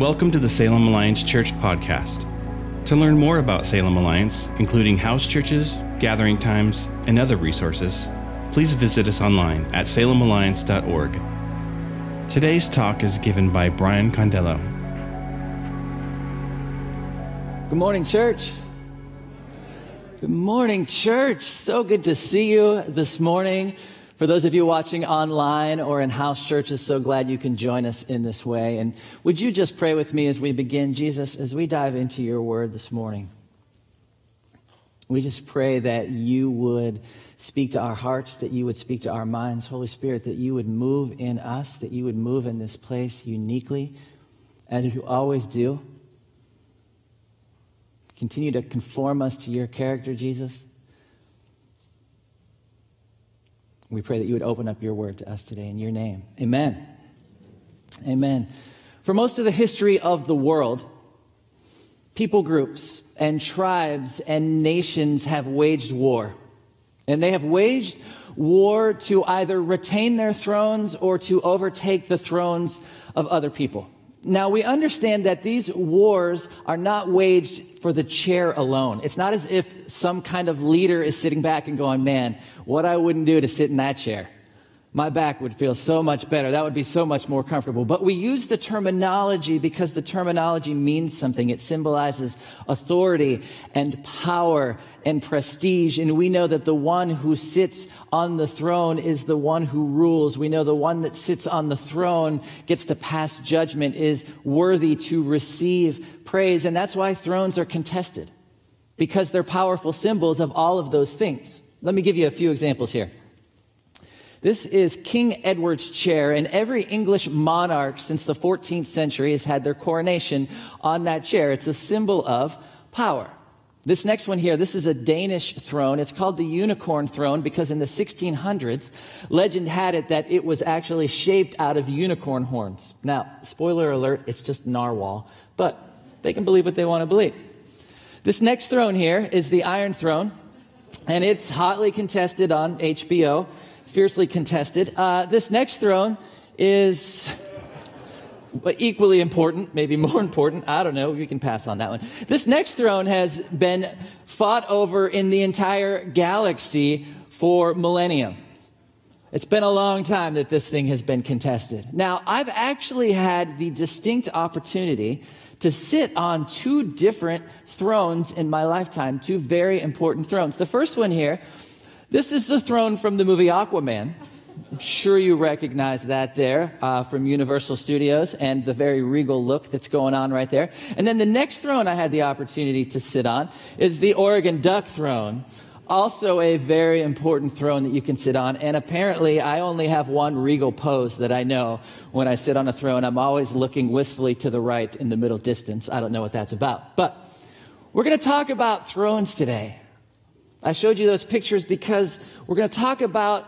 Welcome to the Salem Alliance Church podcast. To learn more about Salem Alliance, including house churches, gathering times, and other resources, please visit us online at salemalliance.org. Today's talk is given by Brian Condello. Good morning, church. Good morning, church. So good to see you this morning. For those of you watching online or in house churches, so glad you can join us in this way. And would you just pray with me as we begin? Jesus, as we dive into your word this morning, we just pray that you would speak to our hearts, that you would speak to our minds. Holy Spirit, that you would move in us, that you would move in this place uniquely, as you always do. Continue to conform us to your character, Jesus. We pray that you would open up your word to us today in your name. Amen. Amen. For most of the history of the world, people groups and tribes and nations have waged war. And they have waged war to either retain their thrones or to overtake the thrones of other people. Now, we understand that these wars are not waged for the chair alone. It's not as if some kind of leader is sitting back and going, man, what I wouldn't do to sit in that chair. My back would feel so much better. That would be so much more comfortable. But we use the terminology because the terminology means something. It symbolizes authority and power and prestige. And we know that the one who sits on the throne is the one who rules. We know the one that sits on the throne gets to pass judgment, is worthy to receive praise. And that's why thrones are contested because they're powerful symbols of all of those things. Let me give you a few examples here. This is King Edward's chair, and every English monarch since the 14th century has had their coronation on that chair. It's a symbol of power. This next one here, this is a Danish throne. It's called the unicorn throne because in the 1600s, legend had it that it was actually shaped out of unicorn horns. Now, spoiler alert, it's just narwhal, but they can believe what they want to believe. This next throne here is the Iron Throne, and it's hotly contested on HBO fiercely contested. Uh, this next throne is equally important, maybe more important. I don't know. We can pass on that one. This next throne has been fought over in the entire galaxy for millennium. It's been a long time that this thing has been contested. Now, I've actually had the distinct opportunity to sit on two different thrones in my lifetime, two very important thrones. The first one here this is the throne from the movie Aquaman. I'm sure you recognize that there uh, from Universal Studios and the very regal look that's going on right there. And then the next throne I had the opportunity to sit on is the Oregon Duck throne. Also, a very important throne that you can sit on. And apparently, I only have one regal pose that I know when I sit on a throne. I'm always looking wistfully to the right in the middle distance. I don't know what that's about. But we're going to talk about thrones today. I showed you those pictures because we're going to talk about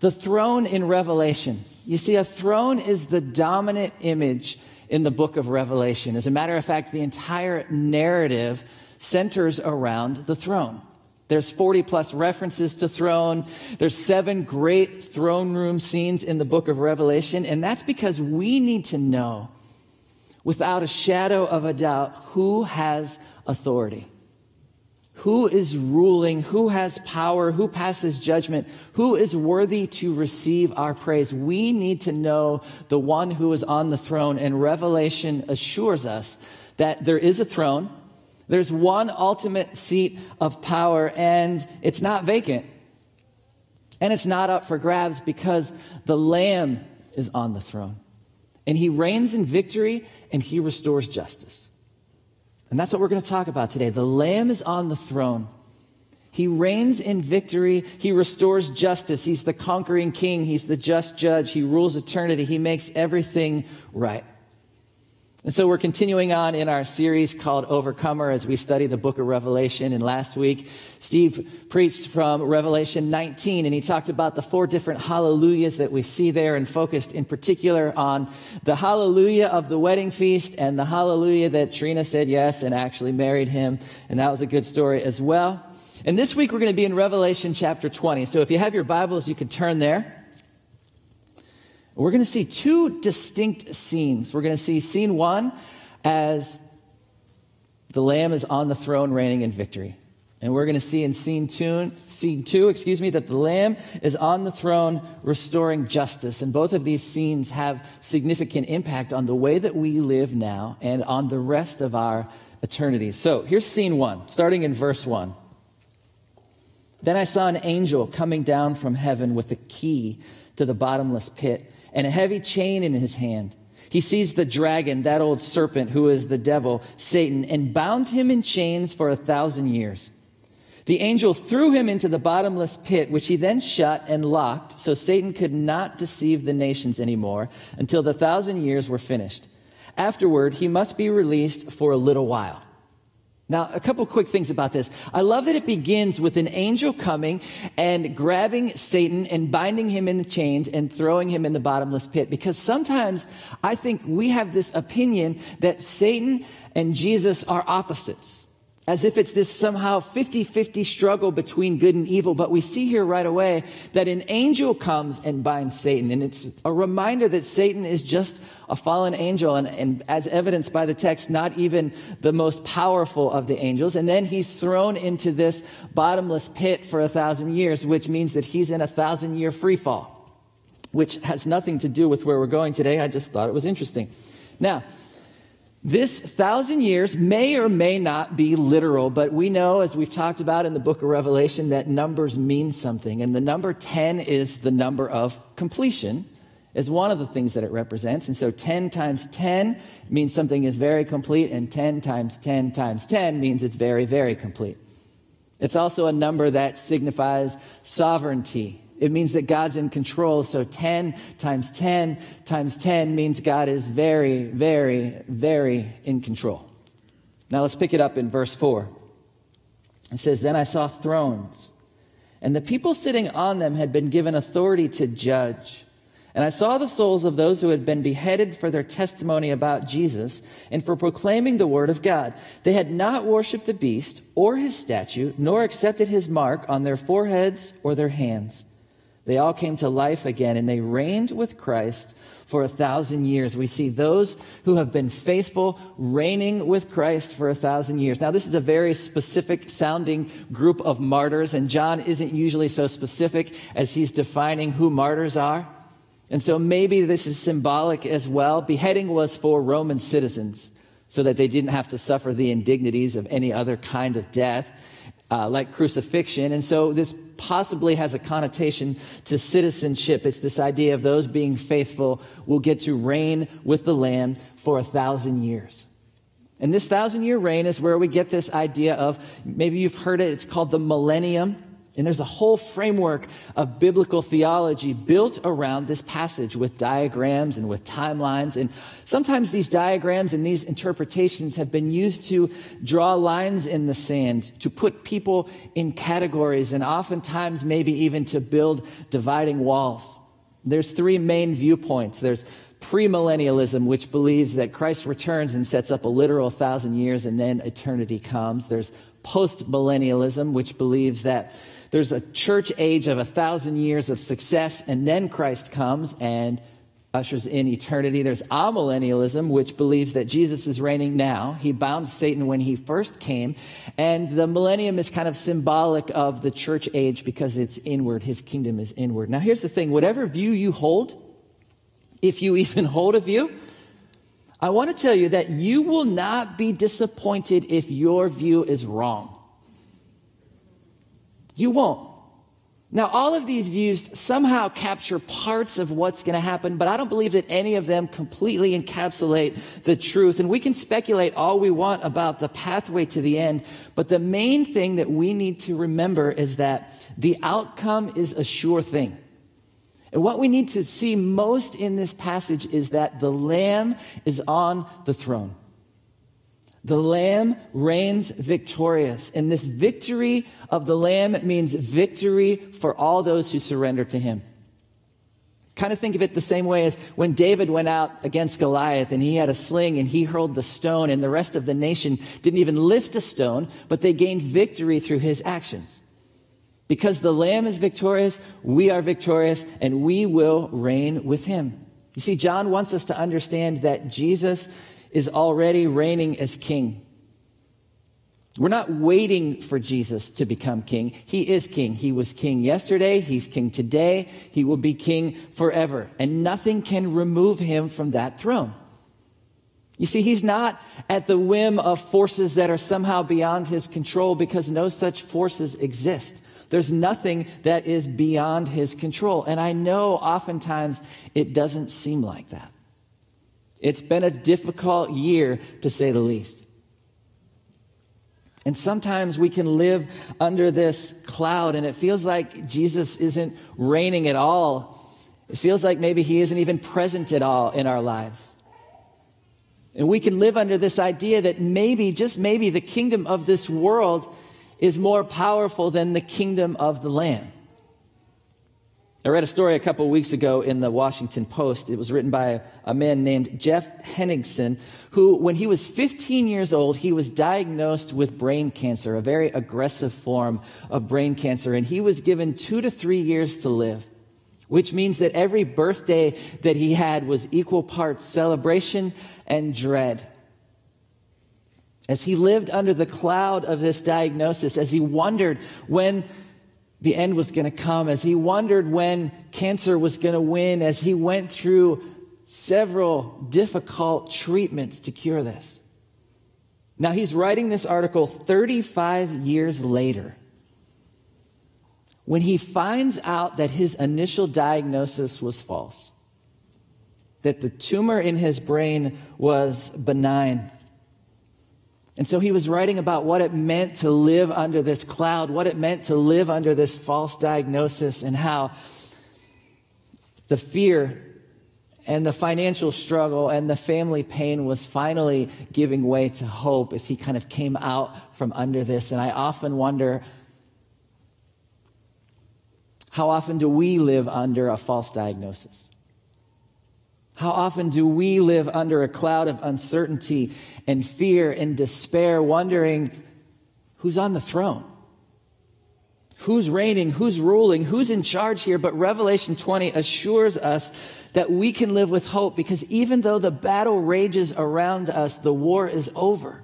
the throne in Revelation. You see, a throne is the dominant image in the book of Revelation. As a matter of fact, the entire narrative centers around the throne. There's 40 plus references to throne. There's seven great throne room scenes in the book of Revelation. And that's because we need to know without a shadow of a doubt who has authority. Who is ruling? Who has power? Who passes judgment? Who is worthy to receive our praise? We need to know the one who is on the throne. And Revelation assures us that there is a throne. There's one ultimate seat of power, and it's not vacant. And it's not up for grabs because the Lamb is on the throne. And he reigns in victory and he restores justice. And that's what we're going to talk about today. The Lamb is on the throne. He reigns in victory. He restores justice. He's the conquering king. He's the just judge. He rules eternity. He makes everything right. And so we're continuing on in our series called Overcomer as we study the book of Revelation. And last week, Steve preached from Revelation 19 and he talked about the four different hallelujahs that we see there and focused in particular on the hallelujah of the wedding feast and the hallelujah that Trina said yes and actually married him. And that was a good story as well. And this week we're going to be in Revelation chapter 20. So if you have your Bibles, you can turn there. We're going to see two distinct scenes. We're going to see scene one as the Lamb is on the throne reigning in victory. And we're going to see in scene two, scene two, excuse me, that the Lamb is on the throne restoring justice. And both of these scenes have significant impact on the way that we live now and on the rest of our eternity. So here's scene one, starting in verse one. Then I saw an angel coming down from heaven with a key to the bottomless pit and a heavy chain in his hand. He seized the dragon, that old serpent who is the devil, Satan, and bound him in chains for a thousand years. The angel threw him into the bottomless pit, which he then shut and locked, so Satan could not deceive the nations anymore until the thousand years were finished. Afterward, he must be released for a little while. Now, a couple quick things about this. I love that it begins with an angel coming and grabbing Satan and binding him in the chains and throwing him in the bottomless pit. Because sometimes I think we have this opinion that Satan and Jesus are opposites as if it's this somehow 50 50 struggle between good and evil. But we see here right away that an angel comes and binds Satan. And it's a reminder that Satan is just a fallen angel, and, and as evidenced by the text, not even the most powerful of the angels. And then he's thrown into this bottomless pit for a thousand years, which means that he's in a thousand year free fall, which has nothing to do with where we're going today. I just thought it was interesting. Now, this thousand years may or may not be literal, but we know, as we've talked about in the book of Revelation, that numbers mean something. And the number 10 is the number of completion, is one of the things that it represents. And so 10 times 10 means something is very complete, and 10 times 10 times 10 means it's very, very complete. It's also a number that signifies sovereignty it means that God's in control. So 10 times 10 times 10 means God is very, very, very in control. Now let's pick it up in verse 4. It says, Then I saw thrones, and the people sitting on them had been given authority to judge. And I saw the souls of those who had been beheaded for their testimony about Jesus and for proclaiming the word of God. They had not worshiped the beast or his statue, nor accepted his mark on their foreheads or their hands. They all came to life again and they reigned with Christ for a thousand years. We see those who have been faithful reigning with Christ for a thousand years. Now, this is a very specific sounding group of martyrs, and John isn't usually so specific as he's defining who martyrs are. And so maybe this is symbolic as well. Beheading was for Roman citizens so that they didn't have to suffer the indignities of any other kind of death uh, like crucifixion. And so this possibly has a connotation to citizenship. It's this idea of those being faithful will get to reign with the Lamb for a thousand years. And this thousand year reign is where we get this idea of maybe you've heard it, it's called the millennium. And there's a whole framework of biblical theology built around this passage with diagrams and with timelines. And sometimes these diagrams and these interpretations have been used to draw lines in the sand, to put people in categories, and oftentimes maybe even to build dividing walls. There's three main viewpoints. There's premillennialism, which believes that Christ returns and sets up a literal thousand years and then eternity comes. There's postmillennialism, which believes that there's a church age of a thousand years of success, and then Christ comes and ushers in eternity. There's amillennialism, which believes that Jesus is reigning now. He bound Satan when he first came. And the millennium is kind of symbolic of the church age because it's inward. His kingdom is inward. Now, here's the thing whatever view you hold, if you even hold a view, I want to tell you that you will not be disappointed if your view is wrong. You won't. Now, all of these views somehow capture parts of what's going to happen, but I don't believe that any of them completely encapsulate the truth. And we can speculate all we want about the pathway to the end, but the main thing that we need to remember is that the outcome is a sure thing. And what we need to see most in this passage is that the Lamb is on the throne. The Lamb reigns victorious. And this victory of the Lamb means victory for all those who surrender to Him. Kind of think of it the same way as when David went out against Goliath and he had a sling and he hurled the stone, and the rest of the nation didn't even lift a stone, but they gained victory through his actions. Because the Lamb is victorious, we are victorious, and we will reign with him. You see, John wants us to understand that Jesus is already reigning as king. We're not waiting for Jesus to become king. He is king. He was king yesterday. He's king today. He will be king forever. And nothing can remove him from that throne. You see, he's not at the whim of forces that are somehow beyond his control because no such forces exist. There's nothing that is beyond his control. And I know oftentimes it doesn't seem like that. It's been a difficult year, to say the least. And sometimes we can live under this cloud and it feels like Jesus isn't reigning at all. It feels like maybe he isn't even present at all in our lives. And we can live under this idea that maybe, just maybe, the kingdom of this world is more powerful than the kingdom of the Lamb. I read a story a couple weeks ago in the Washington Post. It was written by a man named Jeff Henigson, who, when he was 15 years old, he was diagnosed with brain cancer, a very aggressive form of brain cancer, and he was given two to three years to live, which means that every birthday that he had was equal parts celebration and dread as he lived under the cloud of this diagnosis, as he wondered when the end was going to come, as he wondered when cancer was going to win, as he went through several difficult treatments to cure this. Now, he's writing this article 35 years later when he finds out that his initial diagnosis was false, that the tumor in his brain was benign and so he was writing about what it meant to live under this cloud, what it meant to live under this false diagnosis, and how the fear and the financial struggle and the family pain was finally giving way to hope as he kind of came out from under this. And I often wonder how often do we live under a false diagnosis? How often do we live under a cloud of uncertainty and fear and despair, wondering who's on the throne? Who's reigning? Who's ruling? Who's in charge here? But Revelation 20 assures us that we can live with hope because even though the battle rages around us, the war is over.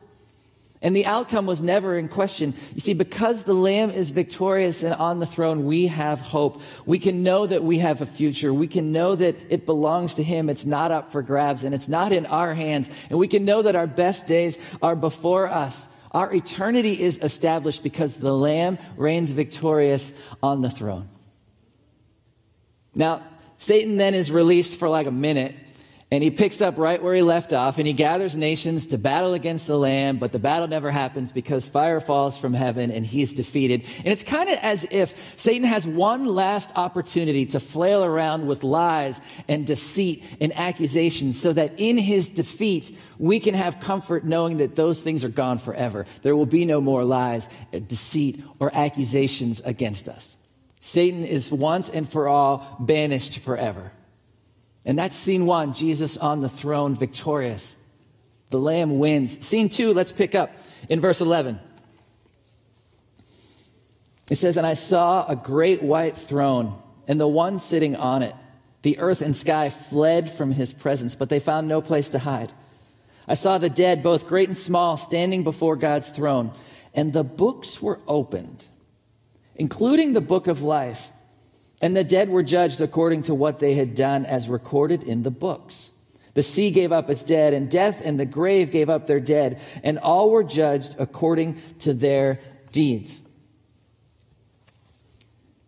And the outcome was never in question. You see, because the Lamb is victorious and on the throne, we have hope. We can know that we have a future. We can know that it belongs to Him. It's not up for grabs and it's not in our hands. And we can know that our best days are before us. Our eternity is established because the Lamb reigns victorious on the throne. Now, Satan then is released for like a minute and he picks up right where he left off and he gathers nations to battle against the Lamb, but the battle never happens because fire falls from heaven and he's defeated. And it's kind of as if Satan has one last opportunity to flail around with lies and deceit and accusations so that in his defeat, we can have comfort knowing that those things are gone forever. There will be no more lies, deceit, or accusations against us. Satan is once and for all banished forever. And that's scene one Jesus on the throne, victorious. The Lamb wins. Scene two, let's pick up in verse 11. It says, And I saw a great white throne, and the one sitting on it. The earth and sky fled from his presence, but they found no place to hide. I saw the dead, both great and small, standing before God's throne, and the books were opened, including the book of life. And the dead were judged according to what they had done as recorded in the books. The sea gave up its dead, and death and the grave gave up their dead, and all were judged according to their deeds.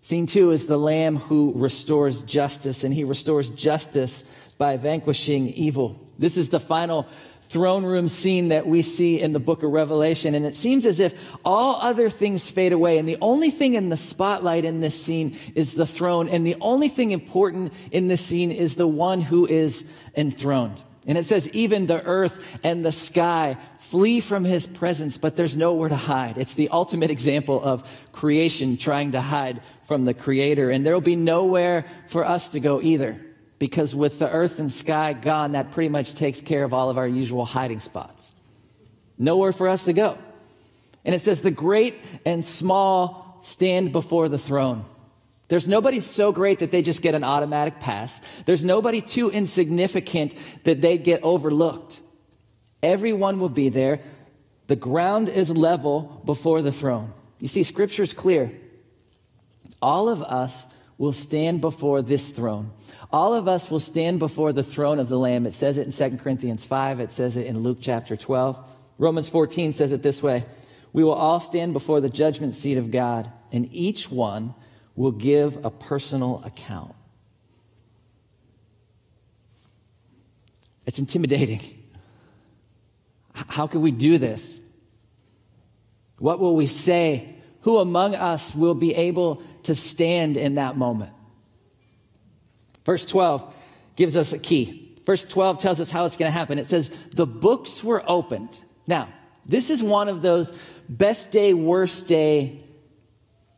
Scene two is the Lamb who restores justice, and he restores justice by vanquishing evil. This is the final throne room scene that we see in the book of Revelation. And it seems as if all other things fade away. And the only thing in the spotlight in this scene is the throne. And the only thing important in this scene is the one who is enthroned. And it says, even the earth and the sky flee from his presence, but there's nowhere to hide. It's the ultimate example of creation trying to hide from the creator. And there will be nowhere for us to go either because with the earth and sky gone, that pretty much takes care of all of our usual hiding spots. Nowhere for us to go. And it says, the great and small stand before the throne. There's nobody so great that they just get an automatic pass. There's nobody too insignificant that they get overlooked. Everyone will be there. The ground is level before the throne. You see, scripture is clear. All of us will stand before this throne. All of us will stand before the throne of the Lamb. It says it in 2 Corinthians 5. It says it in Luke chapter 12. Romans 14 says it this way We will all stand before the judgment seat of God, and each one will give a personal account. It's intimidating. How can we do this? What will we say? Who among us will be able to stand in that moment? Verse 12 gives us a key. Verse 12 tells us how it's going to happen. It says, The books were opened. Now, this is one of those best day, worst day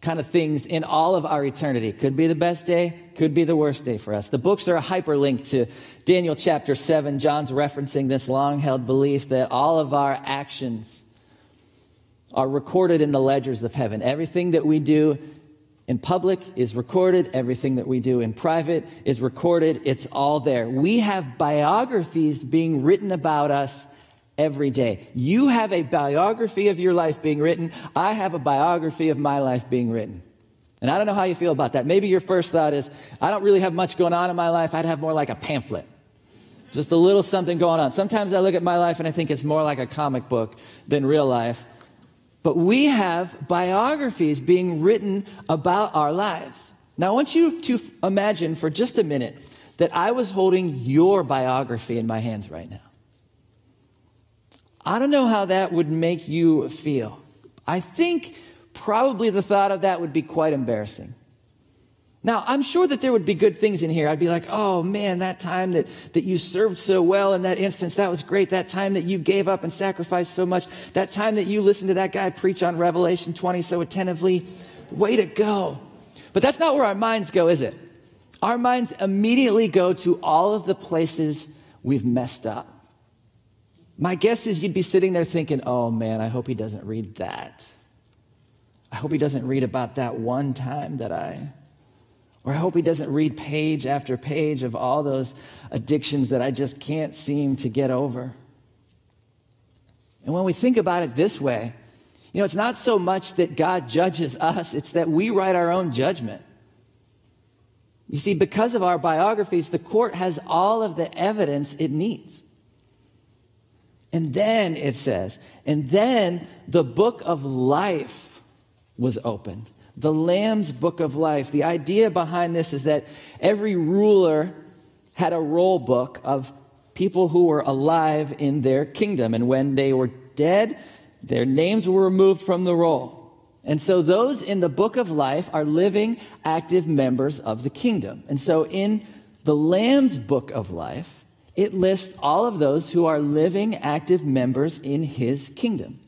kind of things in all of our eternity. Could be the best day, could be the worst day for us. The books are a hyperlink to Daniel chapter 7. John's referencing this long held belief that all of our actions are recorded in the ledgers of heaven. Everything that we do in public is recorded, everything that we do in private is recorded. It's all there. We have biographies being written about us every day. You have a biography of your life being written. I have a biography of my life being written. And I don't know how you feel about that. Maybe your first thought is, I don't really have much going on in my life. I'd have more like a pamphlet. Just a little something going on. Sometimes I look at my life and I think it's more like a comic book than real life. But we have biographies being written about our lives. Now, I want you to imagine for just a minute that I was holding your biography in my hands right now. I don't know how that would make you feel. I think probably the thought of that would be quite embarrassing. Now, I'm sure that there would be good things in here. I'd be like, oh man, that time that, that you served so well in that instance, that was great. That time that you gave up and sacrificed so much. That time that you listened to that guy preach on Revelation 20 so attentively. Way to go. But that's not where our minds go, is it? Our minds immediately go to all of the places we've messed up. My guess is you'd be sitting there thinking, oh man, I hope he doesn't read that. I hope he doesn't read about that one time that I, or I hope he doesn't read page after page of all those addictions that I just can't seem to get over. And when we think about it this way, you know, it's not so much that God judges us, it's that we write our own judgment. You see, because of our biographies, the court has all of the evidence it needs. And then it says, and then the book of life was opened. The Lamb's book of life. The idea behind this is that every ruler had a roll book of people who were alive in their kingdom. And when they were dead, their names were removed from the roll. And so those in the book of life are living, active members of the kingdom. And so in the Lamb's book of life, it lists all of those who are living, active members in his kingdom.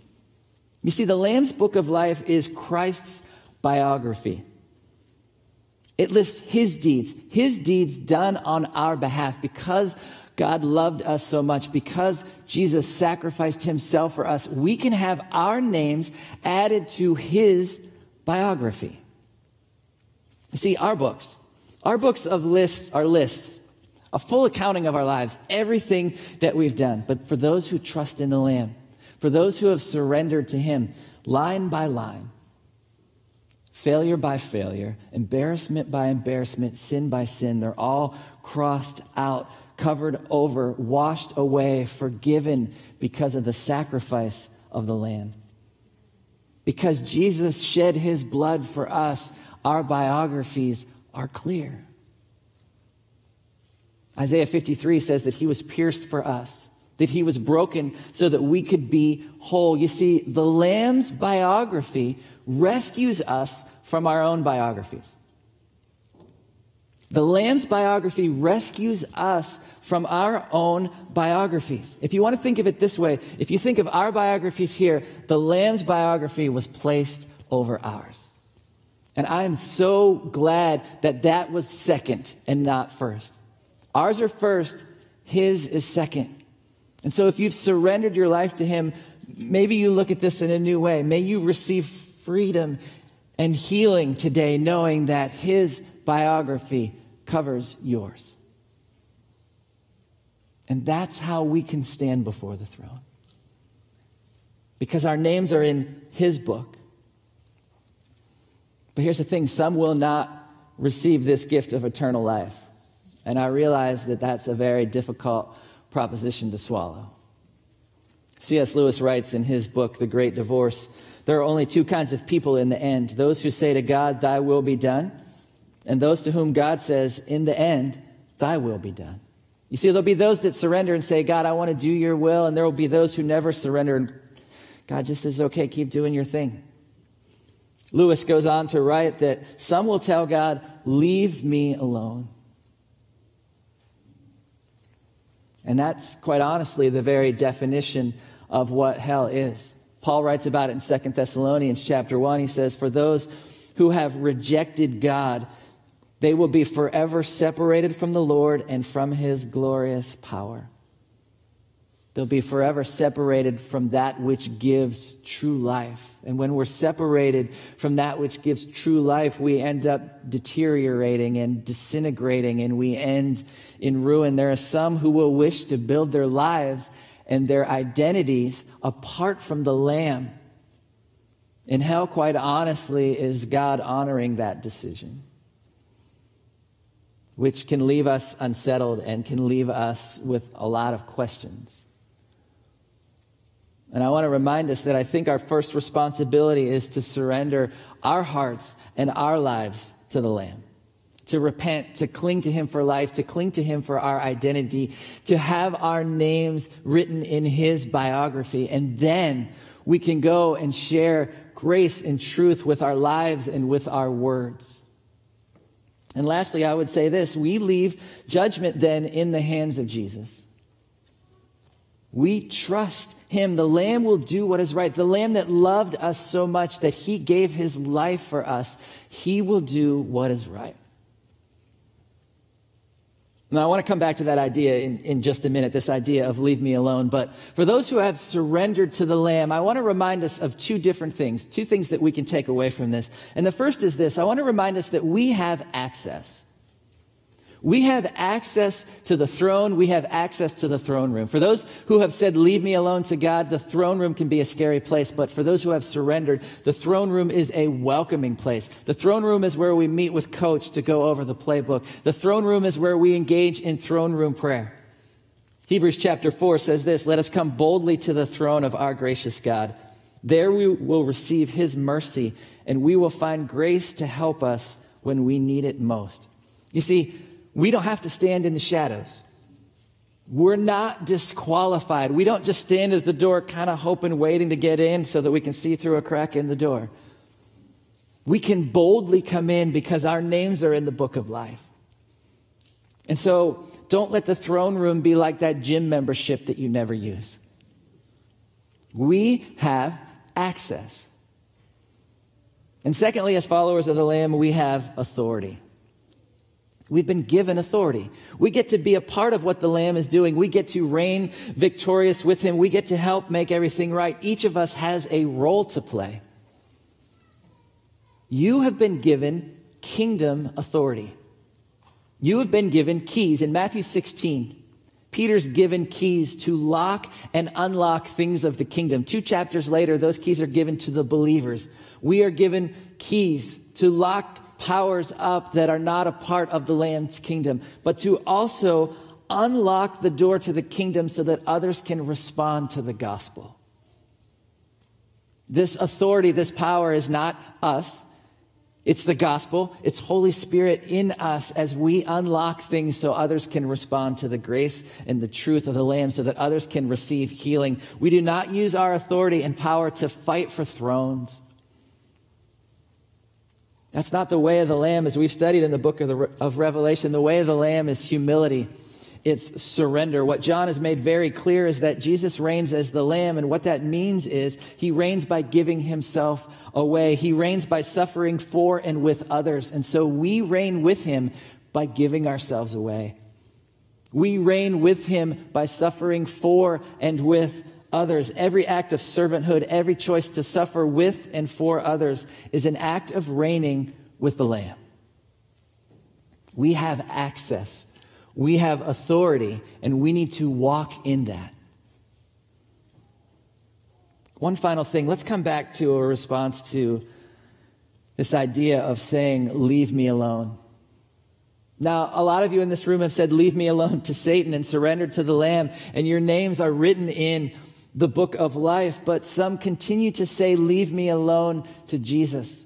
You see, the Lamb's Book of Life is Christ's biography. It lists his deeds, his deeds done on our behalf because God loved us so much, because Jesus sacrificed himself for us. We can have our names added to his biography. You see, our books, our books of lists are lists a full accounting of our lives, everything that we've done. But for those who trust in the Lamb, for those who have surrendered to Him, line by line, failure by failure, embarrassment by embarrassment, sin by sin, they're all crossed out, covered over, washed away, forgiven because of the sacrifice of the Lamb. Because Jesus shed His blood for us, our biographies are clear. Isaiah 53 says that he was pierced for us, that he was broken so that we could be whole. You see, the Lamb's biography rescues us from our own biographies. The Lamb's biography rescues us from our own biographies. If you want to think of it this way, if you think of our biographies here, the Lamb's biography was placed over ours. And I am so glad that that was second and not first. Ours are first, His is second. And so if you've surrendered your life to Him, maybe you look at this in a new way. May you receive freedom and healing today, knowing that His biography covers yours. And that's how we can stand before the throne. Because our names are in His book. But here's the thing some will not receive this gift of eternal life. And I realize that that's a very difficult proposition to swallow. C.S. Lewis writes in his book, The Great Divorce there are only two kinds of people in the end those who say to God, Thy will be done, and those to whom God says, In the end, Thy will be done. You see, there'll be those that surrender and say, God, I want to do your will, and there will be those who never surrender and God just says, Okay, keep doing your thing. Lewis goes on to write that some will tell God, Leave me alone. And that's quite honestly the very definition of what hell is. Paul writes about it in Second Thessalonians chapter 1. He says, For those who have rejected God, they will be forever separated from the Lord and from his glorious power. They'll be forever separated from that which gives true life. And when we're separated from that which gives true life, we end up deteriorating and disintegrating and we end in ruin. There are some who will wish to build their lives and their identities apart from the Lamb. And hell, quite honestly, is God honoring that decision, which can leave us unsettled and can leave us with a lot of questions. And I want to remind us that I think our first responsibility is to surrender our hearts and our lives to the Lamb to repent, to cling to Him for life, to cling to Him for our identity, to have our names written in His biography. And then we can go and share grace and truth with our lives and with our words. And lastly, I would say this we leave judgment then in the hands of Jesus. We trust him. The Lamb will do what is right. The Lamb that loved us so much that he gave his life for us, he will do what is right. Now, I want to come back to that idea in, in just a minute, this idea of leave me alone. But for those who have surrendered to the Lamb, I want to remind us of two different things, two things that we can take away from this. And the first is this I want to remind us that we have access. We have access to the throne. We have access to the throne room. For those who have said, leave me alone to God, the throne room can be a scary place. But for those who have surrendered, the throne room is a welcoming place. The throne room is where we meet with coach to go over the playbook. The throne room is where we engage in throne room prayer. Hebrews chapter 4 says this, let us come boldly to the throne of our gracious God. There we will receive his mercy and we will find grace to help us when we need it most. You see, we don't have to stand in the shadows. We're not disqualified. We don't just stand at the door, kind of hoping, waiting to get in so that we can see through a crack in the door. We can boldly come in because our names are in the book of life. And so don't let the throne room be like that gym membership that you never use. We have access. And secondly, as followers of the Lamb, we have authority. We've been given authority. We get to be a part of what the Lamb is doing. We get to reign victorious with Him. We get to help make everything right. Each of us has a role to play. You have been given kingdom authority. You have been given keys. In Matthew 16, Peter's given keys to lock and unlock things of the kingdom. Two chapters later, those keys are given to the believers. We are given keys to lock powers up that are not a part of the Lamb's kingdom, but to also unlock the door to the kingdom so that others can respond to the gospel. This authority, this power is not us. It's the gospel. It's Holy Spirit in us as we unlock things so others can respond to the grace and the truth of the Lamb so that others can receive healing. We do not use our authority and power to fight for thrones that's not the way of the Lamb, as we've studied in the book of, the, of Revelation. The way of the Lamb is humility, it's surrender. What John has made very clear is that Jesus reigns as the Lamb, and what that means is he reigns by giving himself away. He reigns by suffering for and with others. And so we reign with him by giving ourselves away. We reign with him by suffering for and with others. Every act of servanthood, every choice to suffer with and for others is an act of reigning with the Lamb. We have access. We have authority, and we need to walk in that. One final thing let's come back to a response to this idea of saying, Leave me alone. Now, a lot of you in this room have said, Leave me alone to Satan and surrender to the Lamb, and your names are written in the book of life, but some continue to say, Leave me alone to Jesus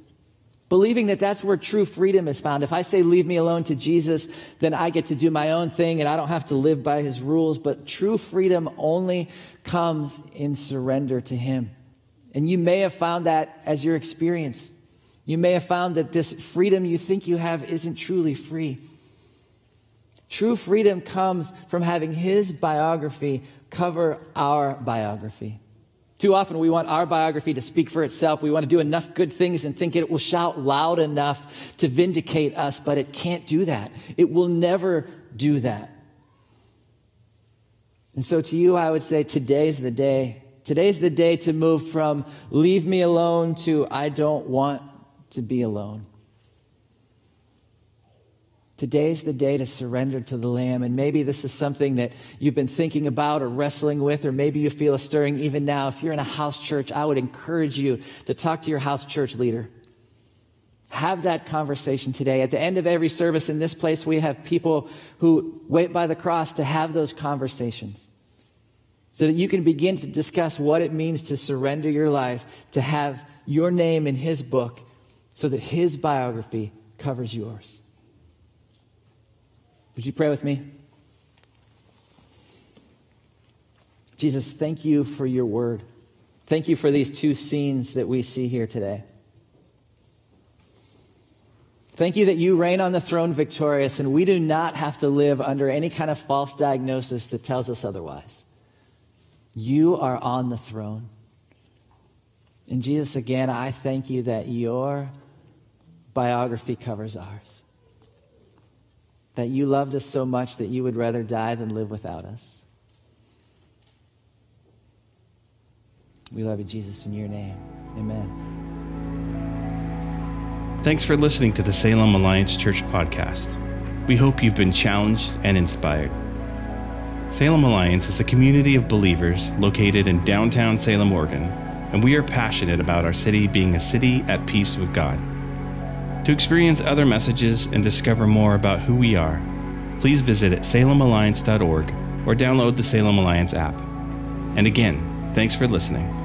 believing that that's where true freedom is found. If I say, leave me alone to Jesus, then I get to do my own thing and I don't have to live by his rules. But true freedom only comes in surrender to him. And you may have found that as your experience. You may have found that this freedom you think you have isn't truly free. True freedom comes from having his biography cover our biography. Too often we want our biography to speak for itself. We want to do enough good things and think it will shout loud enough to vindicate us, but it can't do that. It will never do that. And so to you, I would say today's the day. Today's the day to move from leave me alone to I don't want to be alone. Today's the day to surrender to the Lamb. And maybe this is something that you've been thinking about or wrestling with, or maybe you feel a stirring even now. If you're in a house church, I would encourage you to talk to your house church leader. Have that conversation today. At the end of every service in this place, we have people who wait by the cross to have those conversations so that you can begin to discuss what it means to surrender your life, to have your name in His book, so that His biography covers yours. Would you pray with me? Jesus, thank you for your word. Thank you for these two scenes that we see here today. Thank you that you reign on the throne victorious, and we do not have to live under any kind of false diagnosis that tells us otherwise. You are on the throne. And Jesus, again, I thank you that your biography covers ours that you loved us so much that you would rather die than live without us. We love you, Jesus, in your name. Amen. Thanks for listening to the Salem Alliance Church podcast. We hope you've been challenged and inspired. Salem Alliance is a community of believers located in downtown Salem, Oregon, and we are passionate about our city being a city at peace with God. To experience other messages and discover more about who we are, please visit salemalliance.org or download the Salem Alliance app. And again, thanks for listening.